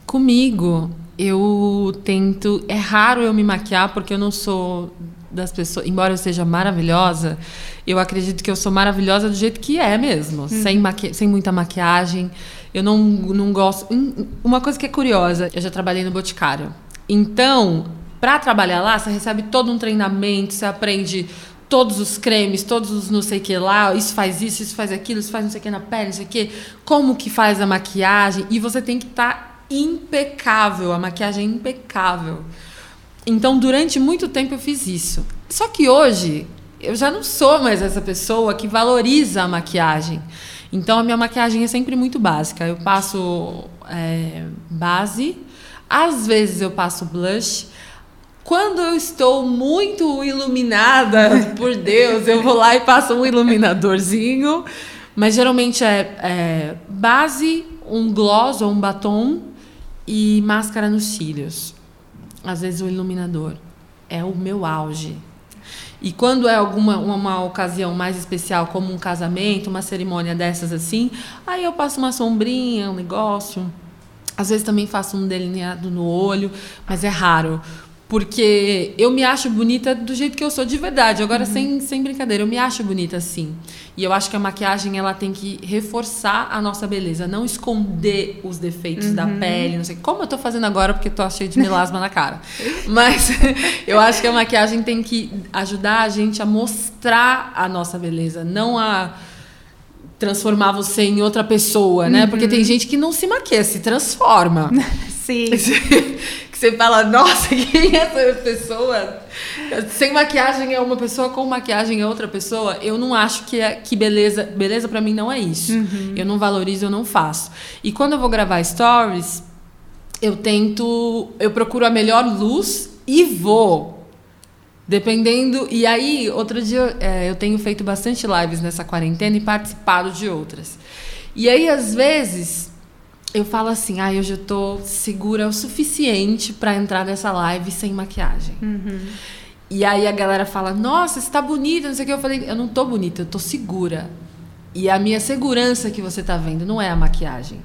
Comigo, eu tento, é raro eu me maquiar porque eu não sou das pessoas, embora eu seja maravilhosa, eu acredito que eu sou maravilhosa do jeito que é mesmo, uhum. sem, maqui sem muita maquiagem. Eu não, não gosto. Uma coisa que é curiosa, eu já trabalhei no Boticário. Então, para trabalhar lá, você recebe todo um treinamento, você aprende todos os cremes, todos os não sei o que lá, isso faz isso, isso faz aquilo, isso faz não sei o que na pele, não sei o que, como que faz a maquiagem, e você tem que estar tá impecável, a maquiagem é impecável. Então, durante muito tempo eu fiz isso. Só que hoje eu já não sou mais essa pessoa que valoriza a maquiagem. Então, a minha maquiagem é sempre muito básica. Eu passo é, base, às vezes eu passo blush. Quando eu estou muito iluminada (laughs) por Deus, eu vou lá e passo um iluminadorzinho. Mas geralmente é, é base, um gloss ou um batom e máscara nos cílios às vezes o iluminador é o meu auge. E quando é alguma uma ocasião mais especial, como um casamento, uma cerimônia dessas assim, aí eu passo uma sombrinha, um negócio. Às vezes também faço um delineado no olho, mas é raro. Porque eu me acho bonita do jeito que eu sou de verdade. Agora, uhum. sem, sem brincadeira, eu me acho bonita assim. E eu acho que a maquiagem ela tem que reforçar a nossa beleza, não esconder os defeitos uhum. da pele, não sei como eu tô fazendo agora porque tô cheio de melasma na cara. (laughs) Mas (laughs) eu acho que a maquiagem tem que ajudar a gente a mostrar a nossa beleza, não a transformar você em outra pessoa, né? Uhum. Porque tem gente que não se maquia, se transforma. (laughs) Sim. Você fala, nossa, (laughs) quem é essa pessoa? Sem maquiagem é uma pessoa, com maquiagem é outra pessoa. Eu não acho que, é, que beleza. Beleza para mim não é isso. Uhum. Eu não valorizo, eu não faço. E quando eu vou gravar stories, eu tento. Eu procuro a melhor luz e vou. Dependendo. E aí, outro dia, é, eu tenho feito bastante lives nessa quarentena e participado de outras. E aí, às vezes, eu falo assim, ah, hoje eu tô segura o suficiente para entrar nessa live sem maquiagem. Uhum. E aí a galera fala, nossa, você tá bonita, não sei o que. Eu falei, eu não tô bonita, eu tô segura. E a minha segurança que você tá vendo não é a maquiagem.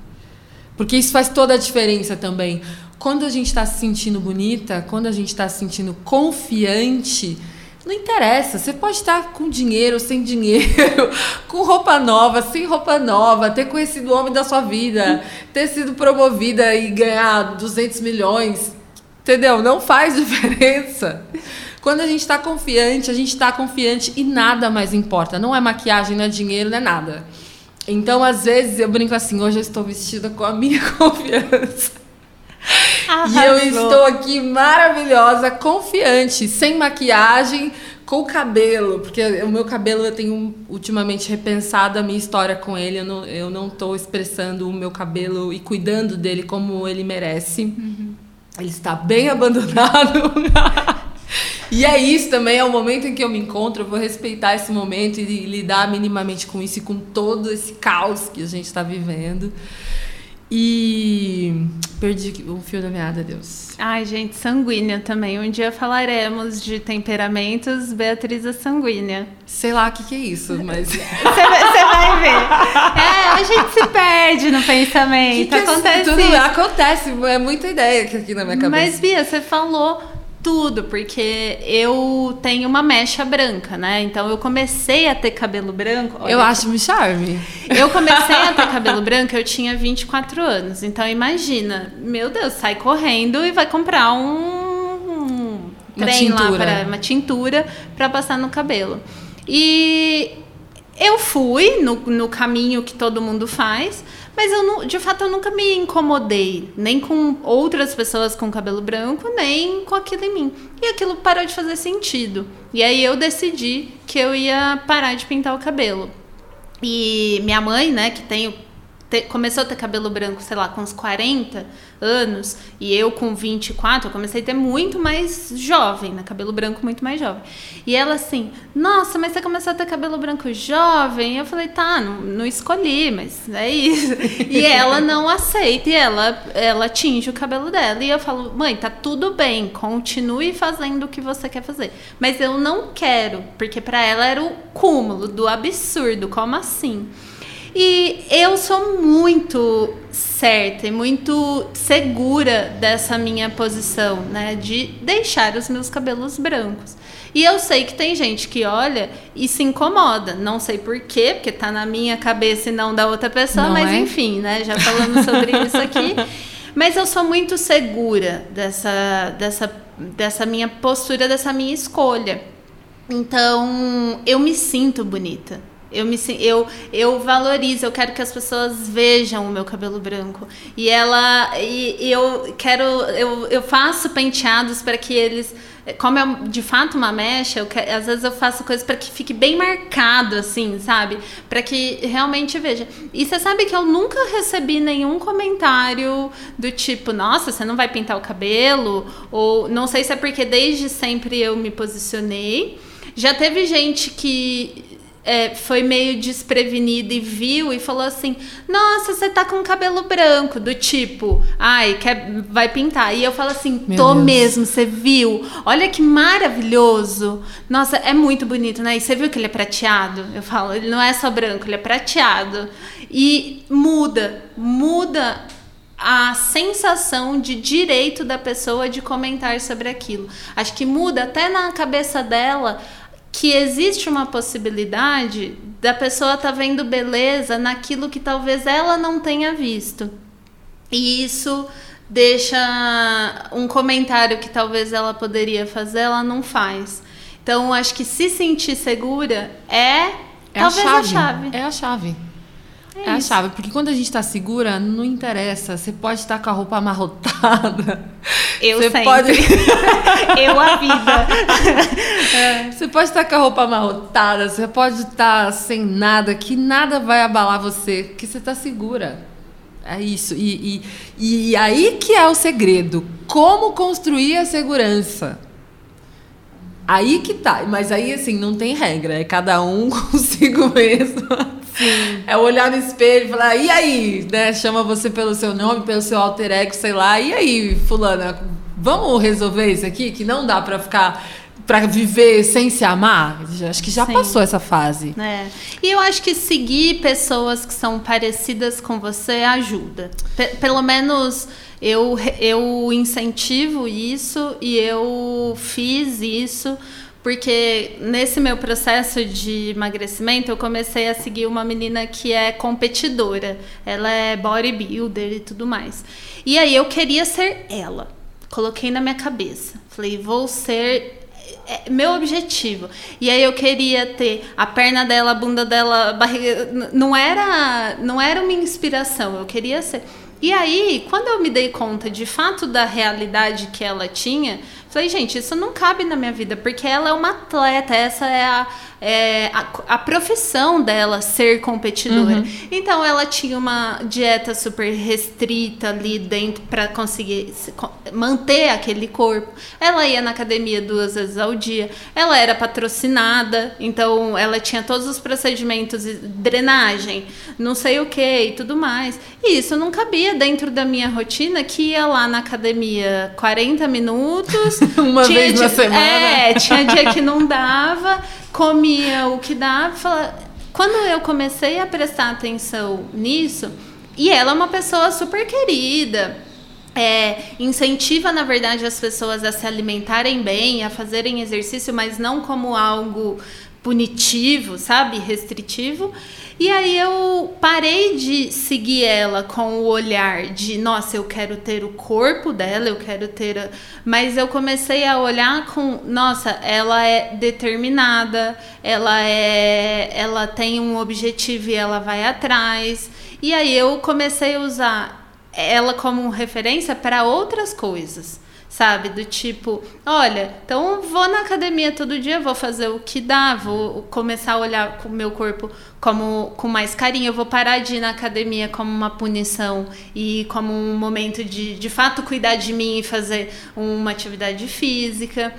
Porque isso faz toda a diferença também. Quando a gente está se sentindo bonita, quando a gente está se sentindo confiante, não interessa, você pode estar com dinheiro, sem dinheiro, (laughs) com roupa nova, sem roupa nova, ter conhecido o homem da sua vida, ter sido promovida e ganhar 200 milhões. Entendeu? Não faz (laughs) diferença. Quando a gente está confiante, a gente está confiante e nada mais importa. Não é maquiagem, não é dinheiro, não é nada. Então, às vezes, eu brinco assim: hoje eu estou vestida com a minha (laughs) confiança. Arrasou. (laughs) E eu estou aqui maravilhosa, confiante, sem maquiagem, com o cabelo, porque o meu cabelo eu tenho ultimamente repensado a minha história com ele. Eu não, eu não tô expressando o meu cabelo e cuidando dele como ele merece. Uhum. Ele está bem abandonado. (laughs) e é isso também, é o momento em que eu me encontro. Eu vou respeitar esse momento e lidar minimamente com isso e com todo esse caos que a gente está vivendo. E perdi o fio da meada, Deus. Ai, gente, sanguínea também. Um dia falaremos de temperamentos. Beatriz é sanguínea. Sei lá o que, que é isso, mas. (laughs) Você vai ver. É, a gente se perde no pensamento. Que que é acontece. Tudo acontece, é muita ideia aqui na minha cabeça. Mas, Bia, você falou tudo, porque eu tenho uma mecha branca, né? Então eu comecei a ter cabelo branco. eu acho um charme. Eu comecei a ter (laughs) cabelo branco, eu tinha 24 anos. Então imagina, meu Deus, sai correndo e vai comprar um, um trem lá para uma tintura para passar no cabelo. E eu fui no, no caminho que todo mundo faz. Mas eu de fato eu nunca me incomodei, nem com outras pessoas com cabelo branco, nem com aquilo em mim. E aquilo parou de fazer sentido. E aí eu decidi que eu ia parar de pintar o cabelo. E minha mãe, né, que tem te, começou a ter cabelo branco, sei lá, com uns 40 anos, e eu com 24, eu comecei a ter muito mais jovem, né? Cabelo branco muito mais jovem. E ela assim, nossa, mas você começou a ter cabelo branco jovem? Eu falei, tá, não, não escolhi, mas é isso. (laughs) E ela não aceita, e ela, ela tinge o cabelo dela. E eu falo, mãe, tá tudo bem, continue fazendo o que você quer fazer. Mas eu não quero, porque para ela era o cúmulo do absurdo, como assim? E eu sou muito certa e muito segura dessa minha posição, né? De deixar os meus cabelos brancos. E eu sei que tem gente que olha e se incomoda. Não sei por quê, porque tá na minha cabeça e não da outra pessoa, não mas é? enfim, né? Já falamos sobre (laughs) isso aqui. Mas eu sou muito segura dessa, dessa, dessa minha postura, dessa minha escolha. Então, eu me sinto bonita. Eu, me, eu, eu valorizo, eu quero que as pessoas vejam o meu cabelo branco. E ela. E, e eu quero. Eu, eu faço penteados para que eles. Como é de fato uma mecha, eu, às vezes eu faço coisas para que fique bem marcado, assim, sabe? Para que realmente veja. E você sabe que eu nunca recebi nenhum comentário do tipo, nossa, você não vai pintar o cabelo? Ou não sei se é porque desde sempre eu me posicionei. Já teve gente que é, foi meio desprevenida e viu e falou assim: Nossa, você tá com cabelo branco, do tipo, ai, quer, vai pintar. E eu falo assim: Meu Tô Deus. mesmo, você viu? Olha que maravilhoso. Nossa, é muito bonito, né? E você viu que ele é prateado? Eu falo: Ele não é só branco, ele é prateado. E muda, muda a sensação de direito da pessoa de comentar sobre aquilo. Acho que muda até na cabeça dela que existe uma possibilidade da pessoa estar tá vendo beleza naquilo que talvez ela não tenha visto. E isso deixa um comentário que talvez ela poderia fazer, ela não faz. Então, acho que se sentir segura é, é talvez a chave. a chave. É a chave. É, é a chave, porque quando a gente está segura, não interessa. Você pode estar com a roupa amarrotada. Eu você sempre. Pode... (laughs) Eu a vida. (laughs) Você pode estar com a roupa amarrotada, você pode estar sem nada, que nada vai abalar você, que você está segura. É isso. E, e, e aí que é o segredo. Como construir a segurança. Aí que tá. Mas aí, assim, não tem regra. É cada um (laughs) consigo mesmo. Sim. É olhar no espelho e falar, e aí? Né? Chama você pelo seu nome, pelo seu alter ego, sei lá. E aí, fulana, vamos resolver isso aqui? Que não dá pra ficar para viver sem se amar? Acho que já Sim. passou essa fase. É. E eu acho que seguir pessoas que são parecidas com você ajuda. P pelo menos eu, eu incentivo isso e eu fiz isso porque nesse meu processo de emagrecimento eu comecei a seguir uma menina que é competidora. Ela é bodybuilder e tudo mais. E aí eu queria ser ela. Coloquei na minha cabeça. Falei, vou ser é, meu objetivo. E aí eu queria ter a perna dela, a bunda dela, a barriga. Não era, não era uma inspiração. Eu queria ser. E aí, quando eu me dei conta de fato da realidade que ela tinha, Falei, gente, isso não cabe na minha vida, porque ela é uma atleta, essa é a, é, a, a, profissão dela ser competidora. Uhum. Então ela tinha uma dieta super restrita ali dentro para conseguir manter aquele corpo. Ela ia na academia duas vezes ao dia. Ela era patrocinada, então ela tinha todos os procedimentos, drenagem, não sei o que e tudo mais. E isso não cabia dentro da minha rotina, que ia lá na academia 40 minutos. (laughs) uma vez na semana. É, tinha dia que não dava comia o que dava. Quando eu comecei a prestar atenção nisso, e ela é uma pessoa super querida, é, incentiva, na verdade, as pessoas a se alimentarem bem, a fazerem exercício, mas não como algo punitivo, sabe? Restritivo. E aí eu parei de seguir ela com o olhar de, nossa, eu quero ter o corpo dela, eu quero ter. A... Mas eu comecei a olhar com, nossa, ela é determinada, ela é, ela tem um objetivo e ela vai atrás. E aí eu comecei a usar ela como referência para outras coisas sabe? Do tipo, olha, então vou na academia todo dia, vou fazer o que dá, vou começar a olhar o meu corpo como com mais carinho, eu vou parar de ir na academia como uma punição e como um momento de de fato cuidar de mim e fazer uma atividade física.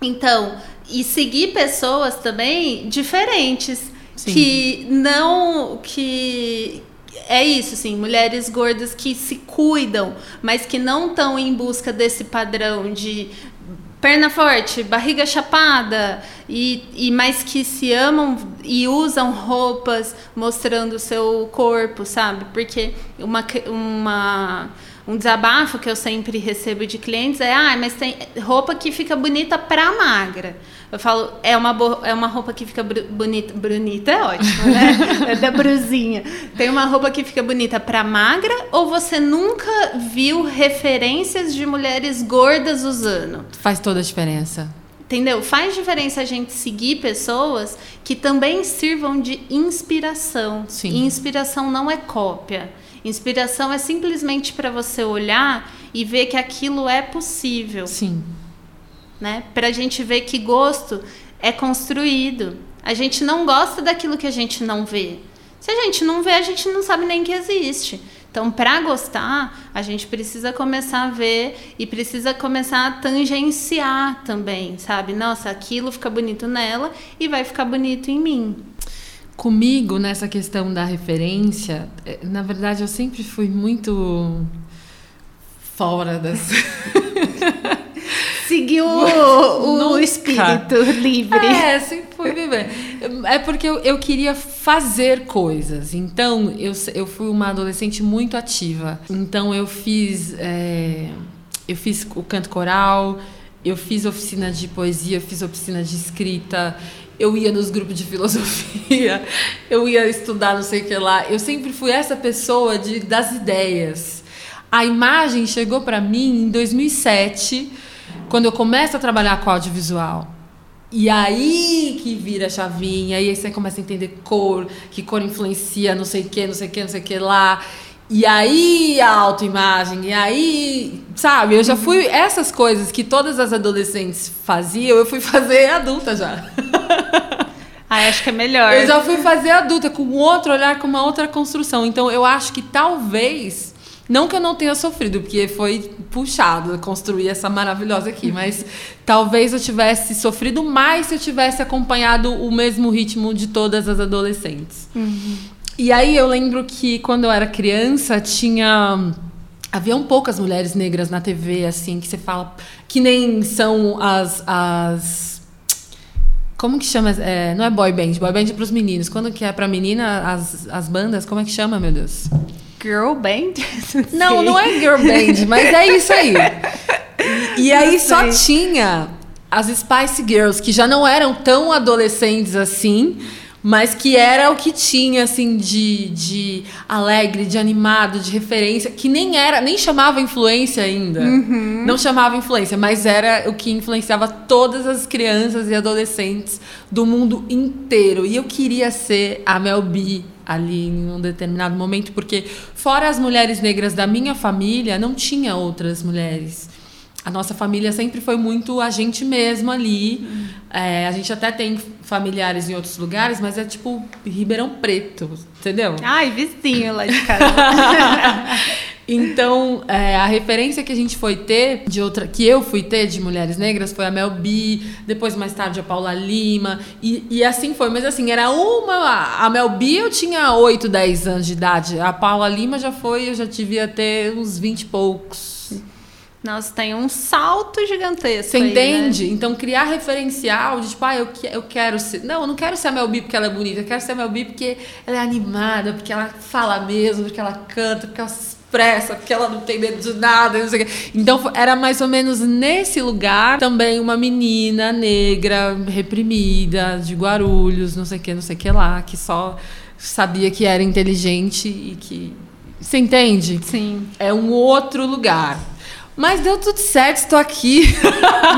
Então, e seguir pessoas também diferentes Sim. que não que é isso, assim, mulheres gordas que se cuidam, mas que não estão em busca desse padrão de perna forte, barriga chapada, e, e mais que se amam e usam roupas mostrando o seu corpo, sabe? Porque uma, uma um desabafo que eu sempre recebo de clientes é: ah, mas tem roupa que fica bonita pra magra. Eu falo, é uma, é uma roupa que fica bonita. Bonita é ótimo, né? (laughs) é da brusinha. Tem uma roupa que fica bonita pra magra ou você nunca viu referências de mulheres gordas usando? Faz toda a diferença. Entendeu? Faz diferença a gente seguir pessoas que também sirvam de inspiração. Sim. E inspiração não é cópia. Inspiração é simplesmente para você olhar e ver que aquilo é possível. Sim. Né? Para a gente ver que gosto é construído. A gente não gosta daquilo que a gente não vê. Se a gente não vê, a gente não sabe nem que existe. Então, para gostar, a gente precisa começar a ver e precisa começar a tangenciar também, sabe? Nossa, aquilo fica bonito nela e vai ficar bonito em mim. Comigo, nessa questão da referência, é, na verdade, eu sempre fui muito fora das. (laughs) Seguiu o, o espírito livre. É, sempre fui viver. É porque eu, eu queria fazer coisas. Então, eu, eu fui uma adolescente muito ativa. Então, eu fiz. É, eu fiz o canto coral, eu fiz oficina de poesia, fiz oficina de escrita, eu ia nos grupos de filosofia, (laughs) eu ia estudar não sei o que lá. Eu sempre fui essa pessoa de, das ideias. A imagem chegou para mim em 2007, quando eu começo a trabalhar com audiovisual. E aí que vira a chavinha, aí você começa a entender cor, que cor influencia não sei o que, não sei o que, não sei o que lá. E aí a autoimagem, e aí, sabe, eu já fui essas coisas que todas as adolescentes faziam, eu fui fazer adulta já. (laughs) Ah, acho que é melhor. Eu já fui fazer adulta com outro olhar, com uma outra construção. Então eu acho que talvez não que eu não tenha sofrido, porque foi puxado construir essa maravilhosa aqui, mas talvez eu tivesse sofrido mais se eu tivesse acompanhado o mesmo ritmo de todas as adolescentes. Uhum. E aí eu lembro que quando eu era criança tinha haviam poucas mulheres negras na TV assim que você fala que nem são as, as como que chama? É, não é boy band, boy band é pros meninos. Quando que é pra menina, as, as bandas, como é que chama, meu Deus? Girl band? (laughs) Não, não é girl band, mas é isso aí. E, e aí só tinha as Spice Girls, que já não eram tão adolescentes assim, mas que era o que tinha assim de, de alegre, de animado, de referência, que nem era, nem chamava influência ainda. Uhum. Não chamava influência, mas era o que influenciava todas as crianças e adolescentes do mundo inteiro. E eu queria ser a Mel B ali em um determinado momento, porque fora as mulheres negras da minha família, não tinha outras mulheres a nossa família sempre foi muito a gente mesmo ali. Uhum. É, a gente até tem familiares em outros lugares, mas é tipo Ribeirão Preto, entendeu? Ai, vizinho lá de casa. (laughs) então, é, a referência que a gente foi ter, de outra, que eu fui ter de mulheres negras, foi a Mel B, depois mais tarde a Paula Lima, e, e assim foi. Mas assim, era uma. A Mel B eu tinha 8, 10 anos de idade. A Paula Lima já foi, eu já devia ter uns 20 e poucos. Nossa, tem um salto gigantesco. Você aí, entende? Né? Então, criar referencial de tipo, ah, eu, eu quero ser. Não, eu não quero ser a Mel B porque ela é bonita. Eu quero ser a Mel B porque ela é animada, porque ela fala mesmo, porque ela canta, porque ela expressa, porque ela não tem medo de nada, não sei o quê. Então era mais ou menos nesse lugar também uma menina negra, reprimida, de Guarulhos, não sei o que, não sei o que lá, que só sabia que era inteligente e que. Você entende? Sim. É um outro lugar. Mas deu tudo certo, estou aqui.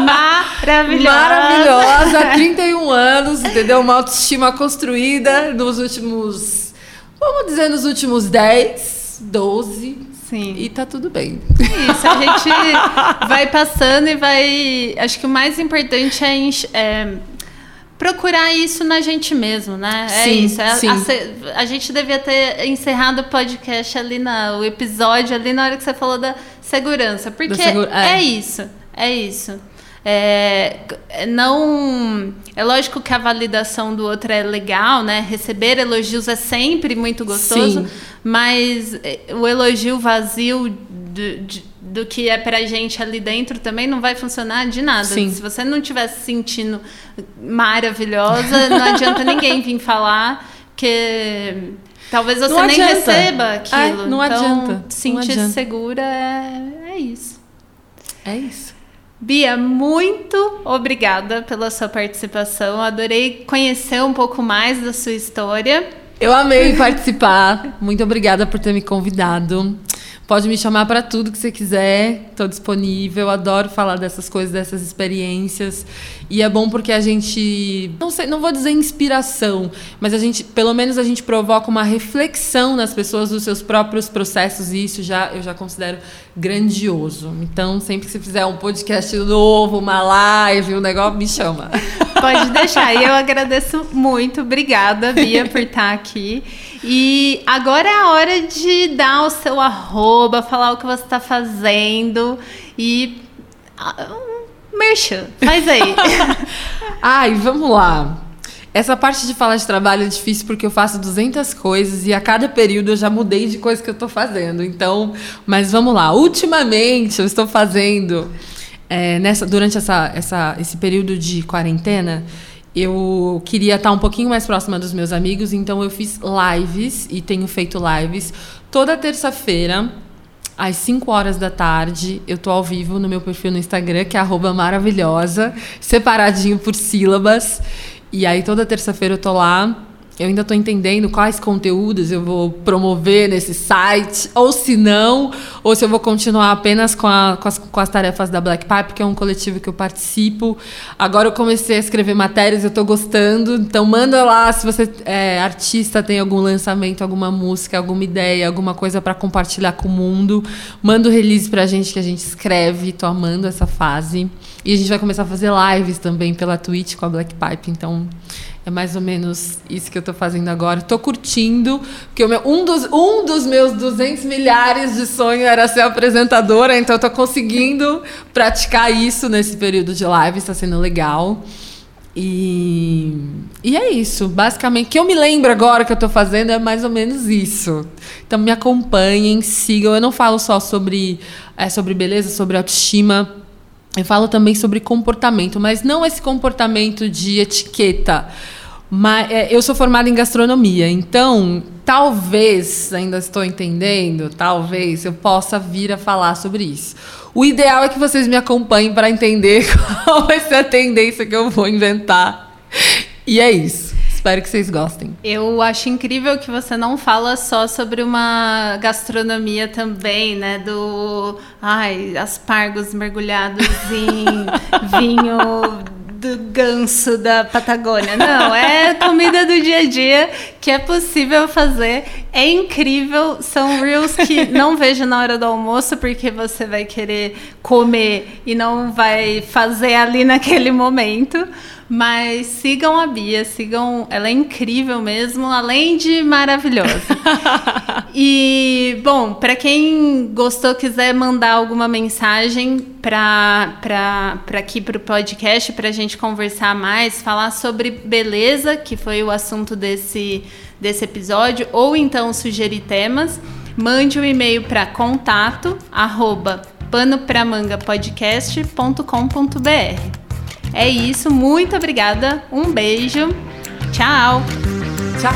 Maravilhosa. Maravilhosa, há 31 anos, entendeu? Uma autoestima construída nos últimos, vamos dizer, nos últimos 10, 12. Sim. E tá tudo bem. Isso, a gente vai passando e vai. Acho que o mais importante é, é procurar isso na gente mesmo, né? É sim, isso. É, sim. A, a, gente devia ter encerrado o podcast ali na o episódio ali na hora que você falou da segurança, porque segura, é. é. isso, é isso. É, não é lógico que a validação do outro é legal, né? Receber elogios é sempre muito gostoso, sim. mas é, o elogio vazio de, de do que é pra gente ali dentro também não vai funcionar de nada. Sim. Se você não estiver se sentindo maravilhosa, não adianta ninguém vir falar que talvez você não nem adianta. receba aquilo. É, não então, adianta. Sentir segura é, é isso. É isso. Bia, muito obrigada pela sua participação. Adorei conhecer um pouco mais da sua história. Eu amei participar. Muito obrigada por ter me convidado. Pode me chamar para tudo que você quiser, estou disponível. Adoro falar dessas coisas, dessas experiências. E é bom porque a gente, não sei, não vou dizer inspiração, mas a gente, pelo menos a gente provoca uma reflexão nas pessoas dos seus próprios processos e isso já eu já considero grandioso. Então, sempre que você fizer um podcast novo, uma live, um negócio, me chama. Pode deixar. E eu agradeço muito. Obrigada, Bia, por (laughs) estar aqui. E agora é a hora de dar o seu arroba, falar o que você está fazendo e. Um merchan. Faz aí. (laughs) Ai, vamos lá. Essa parte de falar de trabalho é difícil porque eu faço 200 coisas e a cada período eu já mudei de coisa que eu estou fazendo. Então, mas vamos lá. Ultimamente eu estou fazendo é, nessa durante essa, essa, esse período de quarentena eu queria estar um pouquinho mais próxima dos meus amigos, então eu fiz lives e tenho feito lives toda terça-feira. Às 5 horas da tarde, eu tô ao vivo no meu perfil no Instagram, que é maravilhosa, separadinho por sílabas. E aí toda terça-feira eu tô lá eu ainda estou entendendo quais conteúdos eu vou promover nesse site, ou se não, ou se eu vou continuar apenas com, a, com, as, com as tarefas da Black Pipe, que é um coletivo que eu participo. Agora eu comecei a escrever matérias, eu estou gostando. Então manda lá se você é artista, tem algum lançamento, alguma música, alguma ideia, alguma coisa para compartilhar com o mundo. Manda o release para a gente que a gente escreve. Estou amando essa fase. E a gente vai começar a fazer lives também pela Twitch com a Black Pipe. Então é mais ou menos isso que eu estou fazendo agora. Estou curtindo, porque meu, um, dos, um dos meus 200 milhares de sonho era ser apresentadora, então estou conseguindo praticar isso nesse período de live, está sendo legal. E, e é isso, basicamente. O que eu me lembro agora que eu estou fazendo é mais ou menos isso. Então me acompanhem, sigam. Eu não falo só sobre, é, sobre beleza, sobre autoestima. Eu falo também sobre comportamento, mas não esse comportamento de etiqueta mas, é, eu sou formada em gastronomia, então talvez, ainda estou entendendo, talvez eu possa vir a falar sobre isso. O ideal é que vocês me acompanhem para entender (laughs) qual vai ser a tendência que eu vou inventar. E é isso. Espero que vocês gostem. Eu acho incrível que você não fala só sobre uma gastronomia também, né? Do ai, aspargos mergulhados em (laughs) vinho do ganso da Patagônia. Não, é comida do dia a dia que é possível fazer. É incrível. São reels que não vejo na hora do almoço, porque você vai querer comer e não vai fazer ali naquele momento. Mas sigam a Bia, sigam. Ela é incrível mesmo, além de maravilhosa. (laughs) e, bom, para quem gostou, quiser mandar alguma mensagem para aqui para o podcast, para a gente conversar mais, falar sobre beleza, que foi o assunto desse, desse episódio, ou então sugerir temas, mande um e-mail para contato arroba panopramangapodcast.com.br. É isso, muito obrigada. Um beijo. Tchau. Tchau.